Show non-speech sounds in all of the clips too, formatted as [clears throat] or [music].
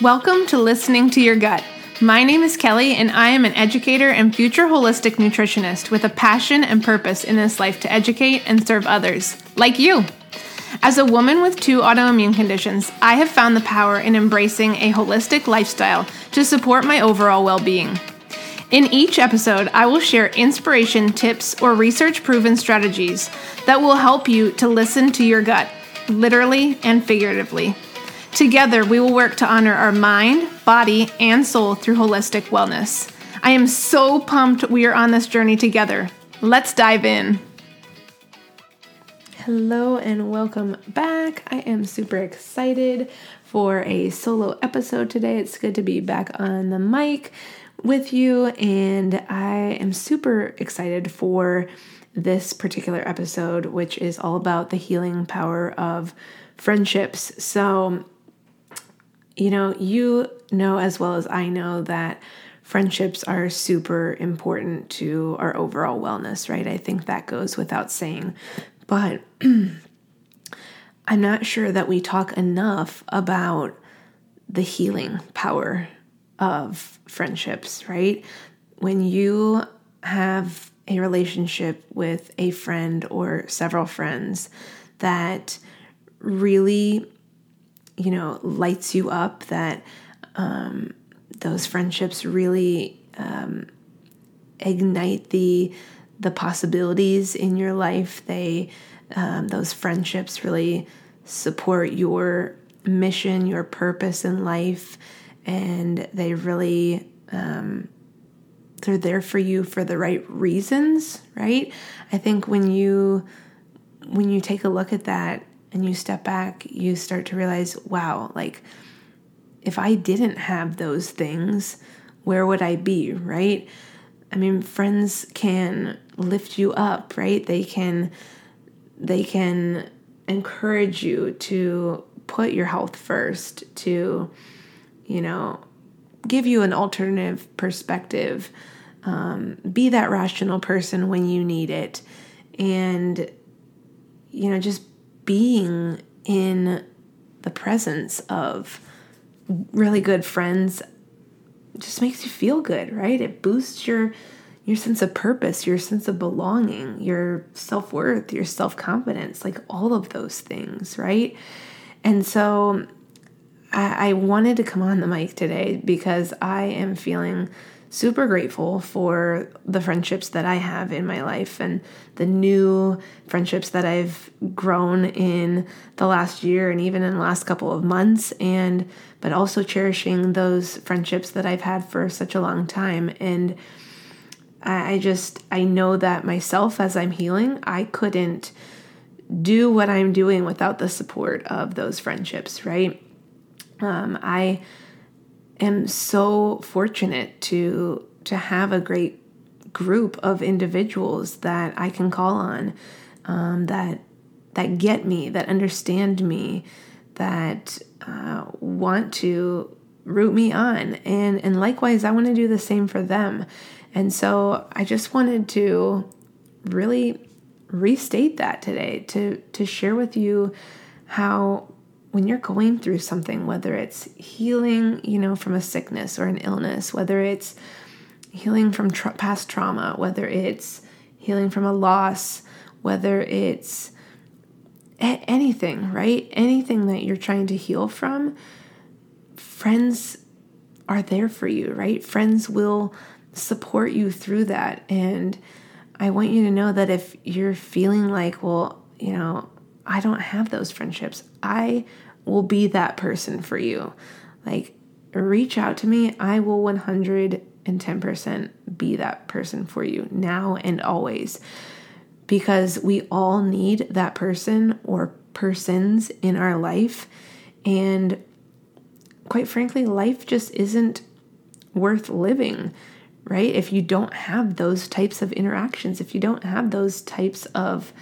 Welcome to Listening to Your Gut. My name is Kelly, and I am an educator and future holistic nutritionist with a passion and purpose in this life to educate and serve others, like you. As a woman with two autoimmune conditions, I have found the power in embracing a holistic lifestyle to support my overall well being. In each episode, I will share inspiration, tips, or research proven strategies that will help you to listen to your gut, literally and figuratively. Together, we will work to honor our mind, body, and soul through holistic wellness. I am so pumped we are on this journey together. Let's dive in. Hello and welcome back. I am super excited for a solo episode today. It's good to be back on the mic with you, and I am super excited for this particular episode, which is all about the healing power of friendships. So, you know, you know as well as I know that friendships are super important to our overall wellness, right? I think that goes without saying. But [clears throat] I'm not sure that we talk enough about the healing power of friendships, right? When you have a relationship with a friend or several friends that really you know, lights you up, that um, those friendships really um, ignite the the possibilities in your life. They um, those friendships really support your mission, your purpose in life, and they really um, they're there for you for the right reasons, right? I think when you when you take a look at that and you step back, you start to realize, wow, like if I didn't have those things, where would I be, right? I mean, friends can lift you up, right? They can they can encourage you to put your health first, to you know, give you an alternative perspective, um, be that rational person when you need it, and you know, just being in the presence of really good friends just makes you feel good, right? It boosts your your sense of purpose, your sense of belonging, your self-worth, your self-confidence, like all of those things, right? And so I, I wanted to come on the mic today because I am feeling super grateful for the friendships that I have in my life and the new friendships that I've grown in the last year and even in the last couple of months and but also cherishing those friendships that I've had for such a long time. And I just I know that myself as I'm healing I couldn't do what I'm doing without the support of those friendships right? Um, I am so fortunate to to have a great group of individuals that I can call on um, that that get me, that understand me, that uh, want to root me on, and and likewise, I want to do the same for them. And so I just wanted to really restate that today to to share with you how when you're going through something, whether it's healing, you know, from a sickness or an illness, whether it's healing from tra- past trauma, whether it's healing from a loss, whether it's a- anything, right? Anything that you're trying to heal from, friends are there for you, right? Friends will support you through that. And I want you to know that if you're feeling like, well, you know, I don't have those friendships. I will be that person for you. Like, reach out to me. I will 110% be that person for you now and always. Because we all need that person or persons in our life. And quite frankly, life just isn't worth living, right? If you don't have those types of interactions, if you don't have those types of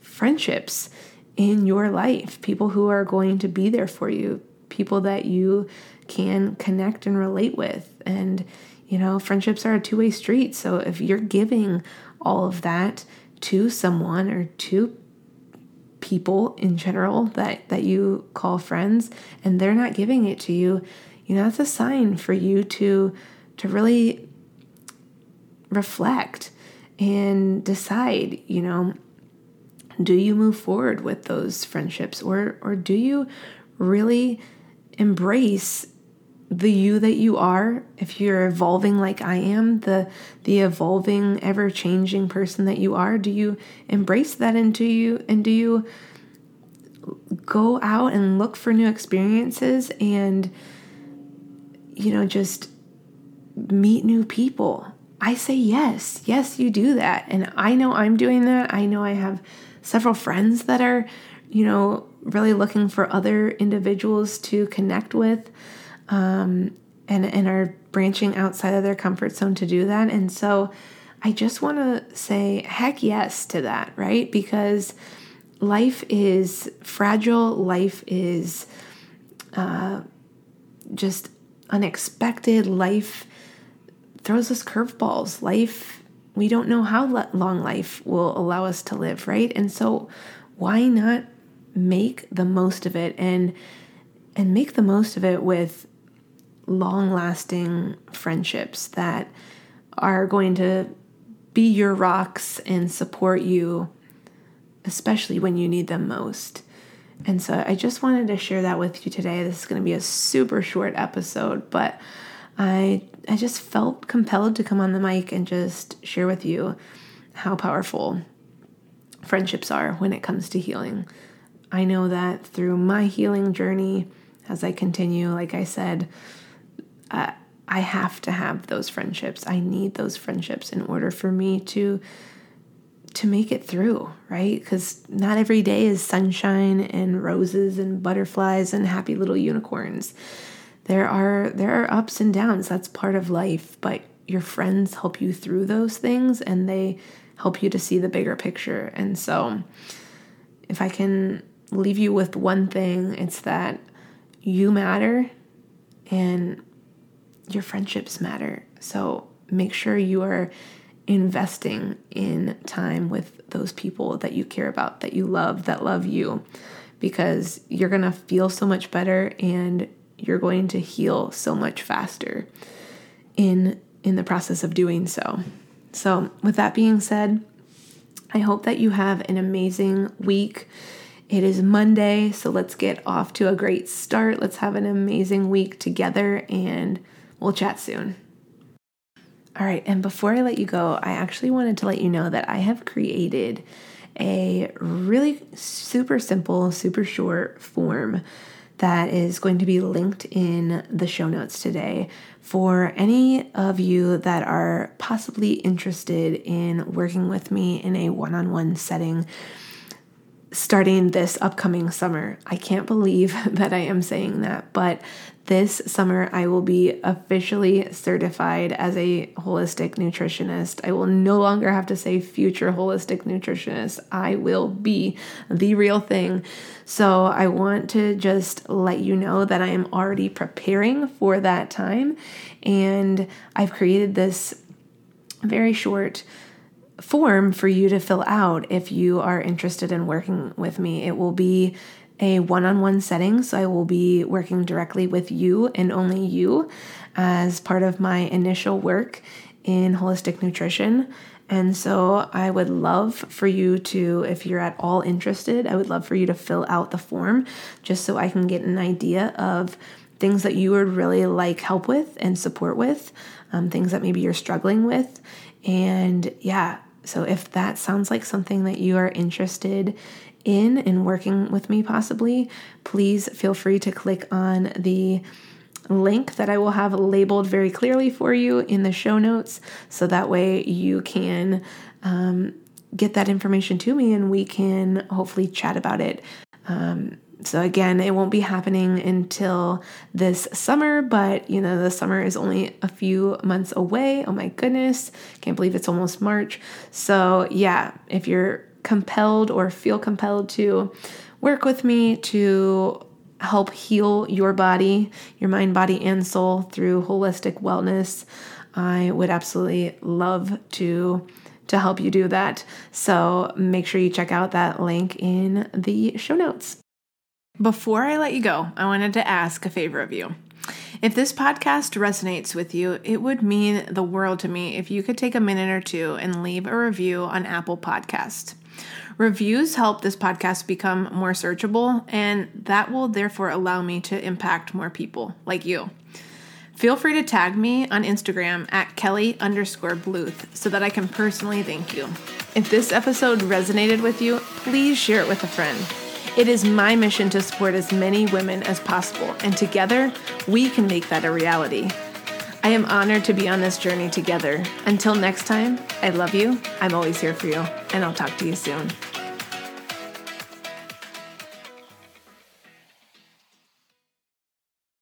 friendships in your life, people who are going to be there for you, people that you can connect and relate with. And, you know, friendships are a two way street. So if you're giving all of that to someone or to people in general that, that you call friends and they're not giving it to you, you know, that's a sign for you to to really reflect and decide, you know, do you move forward with those friendships? Or or do you really embrace the you that you are? If you're evolving like I am the the evolving ever changing person that you are do you embrace that into you? And do you go out and look for new experiences and you know just meet new people? I say yes. Yes you do that. And I know I'm doing that. I know I have several friends that are you know really looking for other individuals to connect with um, and, and are branching outside of their comfort zone to do that. And so I just want to say heck yes to that, right? Because life is fragile, life is uh, just unexpected, life throws us curveballs. Life, we don't know how long life will allow us to live, right? And so why not make the most of it and and make the most of it with long lasting friendships that are going to be your rocks and support you, especially when you need them most. And so I just wanted to share that with you today. This is going to be a super short episode, but I I just felt compelled to come on the mic and just share with you how powerful friendships are when it comes to healing. I know that through my healing journey as I continue, like I said, uh, I have to have those friendships. I need those friendships in order for me to to make it through, right? Cuz not every day is sunshine and roses and butterflies and happy little unicorns. There are there are ups and downs. That's part of life, but your friends help you through those things and they help you to see the bigger picture. And so if I can leave you with one thing, it's that you matter and your friendships matter. So make sure you are investing in time with those people that you care about, that you love, that love you, because you're going to feel so much better and you're going to heal so much faster in in the process of doing so. So, with that being said, I hope that you have an amazing week. It is Monday, so let's get off to a great start. Let's have an amazing week together and we'll chat soon. All right, and before I let you go, I actually wanted to let you know that I have created a really super simple, super short form that is going to be linked in the show notes today for any of you that are possibly interested in working with me in a one on one setting starting this upcoming summer. I can't believe [laughs] that I am saying that, but this summer I will be officially certified as a holistic nutritionist. I will no longer have to say future holistic nutritionist. I will be the real thing. So I want to just let you know that I am already preparing for that time and I've created this very short form for you to fill out if you are interested in working with me. It will be a one on one setting, so I will be working directly with you and only you as part of my initial work in holistic nutrition. And so I would love for you to, if you're at all interested, I would love for you to fill out the form just so I can get an idea of things that you would really like help with and support with, um, things that maybe you're struggling with. And yeah, so if that sounds like something that you are interested in and working with me possibly, please feel free to click on the link that I will have labeled very clearly for you in the show notes so that way you can um, get that information to me and we can hopefully chat about it. Um, so again, it won't be happening until this summer, but you know, the summer is only a few months away. Oh my goodness, can't believe it's almost March. So, yeah, if you're compelled or feel compelled to work with me to help heal your body, your mind, body, and soul through holistic wellness, I would absolutely love to to help you do that. So make sure you check out that link in the show notes. Before I let you go, I wanted to ask a favor of you. If this podcast resonates with you, it would mean the world to me if you could take a minute or two and leave a review on Apple Podcast. Reviews help this podcast become more searchable, and that will therefore allow me to impact more people like you. Feel free to tag me on Instagram at Kelly underscore Bluth so that I can personally thank you. If this episode resonated with you, please share it with a friend. It is my mission to support as many women as possible, and together we can make that a reality. I am honored to be on this journey together. Until next time, I love you, I'm always here for you, and I'll talk to you soon.